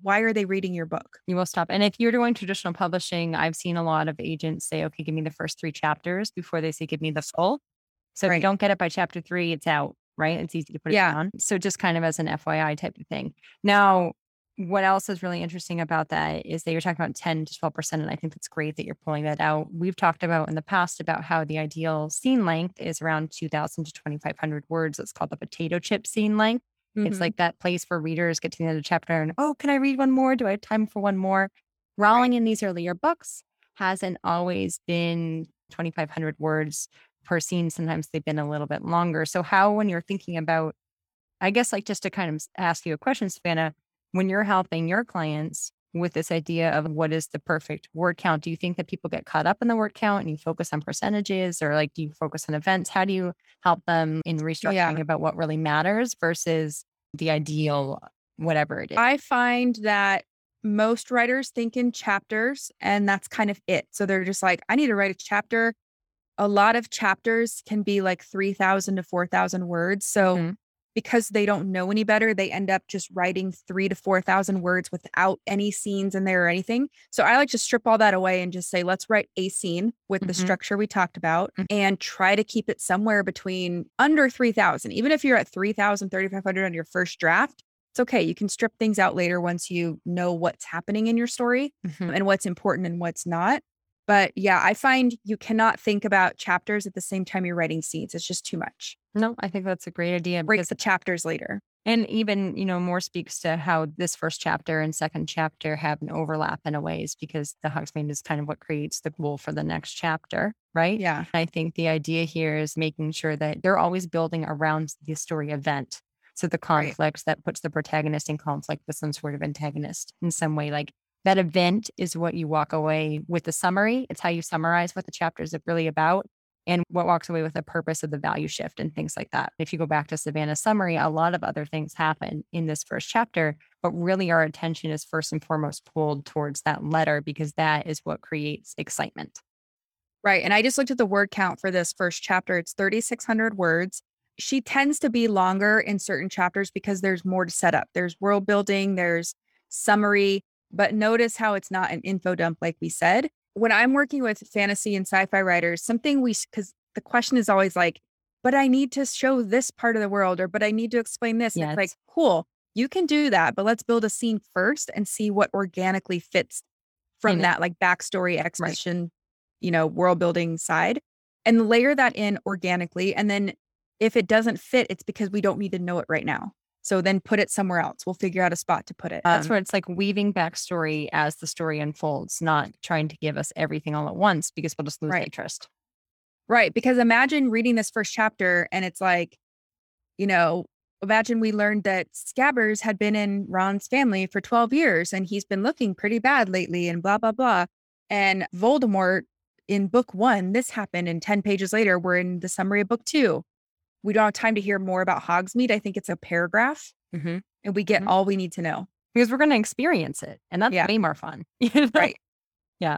why are they reading your book? You will stop. And if you're doing traditional publishing, I've seen a lot of agents say, okay, give me the first three chapters before they say, give me the full. So if you don't get it by chapter three, it's out, right? It's easy to put Yeah. it down. So just kind of as an FYI type of thing. Now, what else is really interesting about that is that you're talking about 10 to 12%. And I think that's great that you're pulling that out. We've talked about in the past about how the ideal scene length is around 2000 to 2500 words. It's called the potato chip scene length. It's Mhm. like that place where readers get to the end of the chapter and, oh, can I read one more? Do I have time for one more? Rowling in these earlier books hasn't always been 2,500 words per scene. Sometimes they've been a little bit longer. So, how, when you're thinking about, I guess, like just to kind of ask you a question, Savannah, when you're helping your clients with this idea of what is the perfect word count, do you think that people get caught up in the word count and you focus on percentages or like do you focus on events? How do you help them in restructuring about what really matters versus the ideal, whatever it is? I find that most writers think in chapters and that's kind of it. So they're just like, I need to write a chapter. A lot of chapters can be like 3,000 to 4,000 words. So Mhm. Because they don't know any better, they end up just writing three to 4,000 words without any scenes in there or anything. So I like to strip all that away and just say, let's write a scene with the Mhm. structure we talked about Mhm. and try to keep it somewhere between under 3,000. Even if you're at 3,000, 3,500 on your first draft, it's okay. You can strip things out later once you know what's happening in your story Mhm. and what's important and what's not. But yeah, I find you cannot think about chapters at the same time you're writing scenes. It's just too much. No, I think that's a great idea Breaks because the chapters later. And even, you know, more speaks to how this first chapter and second chapter have an overlap in a ways because the Hogsmeade is kind of what creates the goal for the next chapter, right? Yeah. I think the idea here is making sure that they're always building around the story event. So the conflicts that puts the protagonist in conflict with some sort of antagonist in some way. Like That event is what you walk away with the summary. It's how you summarize what the chapters are really about and what walks away with the purpose of the value shift and things like that. If you go back to Savannah's summary, a lot of other things happen in this first chapter, but really our attention is first and foremost pulled towards that letter because that is what creates excitement. Right. And I just looked at the word count for this first chapter. It's 3,600 words. She tends to be longer in certain chapters because there's more to set up. There's world building, there's summary, but notice how it's not an info dump like we said when I'm working with fantasy and sci-fi writers, something we because the question is always like, but I need to show this part of the world, or but I need to explain this. Yes. It's like, cool, you can do that, but let's build a scene first and see what organically fits from that like backstory exposition, you know, world building side, and layer that in organically. And then if it doesn't fit, it's because we don't need to know it right now. So then put it somewhere else. We'll figure out a spot to put it. That's Um, where it's like weaving backstory as the story unfolds, not trying to give us everything all at once because we'll just lose Right. interest. Right. Because imagine reading this first chapter and it's like, you know, imagine we learned that Scabbers had been in Ron's family for 12 years and he's been looking pretty bad lately and blah, blah, blah. And Voldemort in book one, this happened. And 10 pages later, we're in the summary of book two. We don't have time to hear more about Hogsmeade. I think it's a paragraph Mm-hmm. and we get Mhm. all we need to know. Because we're going to experience it. And that's Yeah. way more fun. you know? Right. Yeah.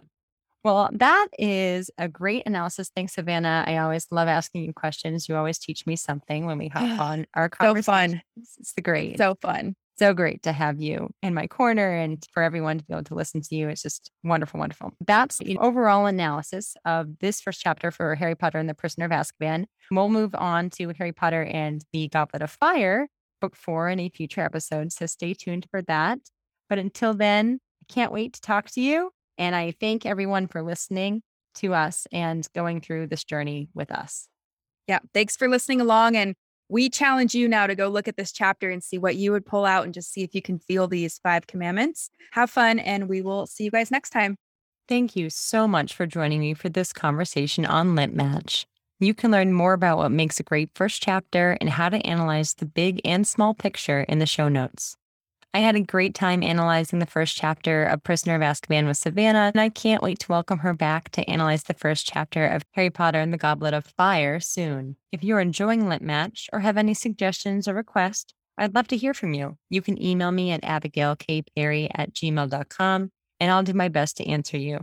Well, that is a great analysis. Thanks, Savannah. I always love asking you questions. You always teach me something when we hop on our So fun. It's the great. So fun. So great to have you in my corner and for everyone to be able to listen to you. It's just wonderful, wonderful. That's the overall analysis of this first chapter for Harry Potter and the Prisoner of Azkaban. We'll move on to Harry Potter and the Goblet of Fire, book four, in a future episode. So stay tuned for that. But until then, I can't wait to talk to you. And I thank everyone for listening to us and going through this journey with us. Yeah. Thanks for listening along. And we challenge you now to go look at this chapter and see what you would pull out and just see if you can feel these five commandments. Have fun, and we will see you guys next time. Thank you so much for joining me for this conversation on Lit Match. You can learn more about what makes a great first chapter and how to analyze the big and small picture in the show notes. I had a great time analyzing the first chapter of Prisoner of Azkaban with Savannah, and I can't wait to welcome her back to analyze the first chapter of Harry Potter and the Goblet of Fire soon. If you're enjoying Lit Match or have any suggestions or requests, I'd love to hear from you. You can email me at abigailkperry at gmail.com, and I'll do my best to answer you.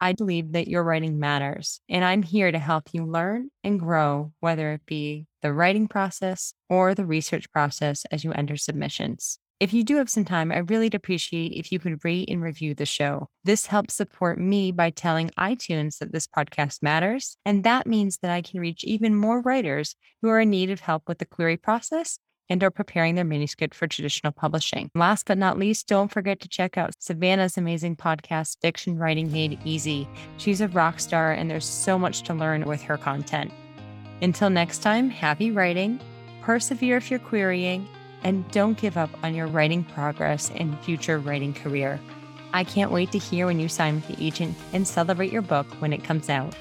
I believe that your writing matters, and I'm here to help you learn and grow, whether it be the writing process or the research process as you enter submissions. If you do have some time, I really appreciate if you could rate and review the show. This helps support me by telling iTunes that this podcast matters, and that means that I can reach even more writers who are in need of help with the query process and are preparing their manuscript for traditional publishing. Last but not least, don't forget to check out Savannah's amazing podcast, Fiction Writing Made Easy. She's a rock star, and there's so much to learn with her content. Until next time, happy writing, persevere if you're querying, and don't give up on your writing progress and future writing career. I can't wait to hear when you sign with the agent and celebrate your book when it comes out.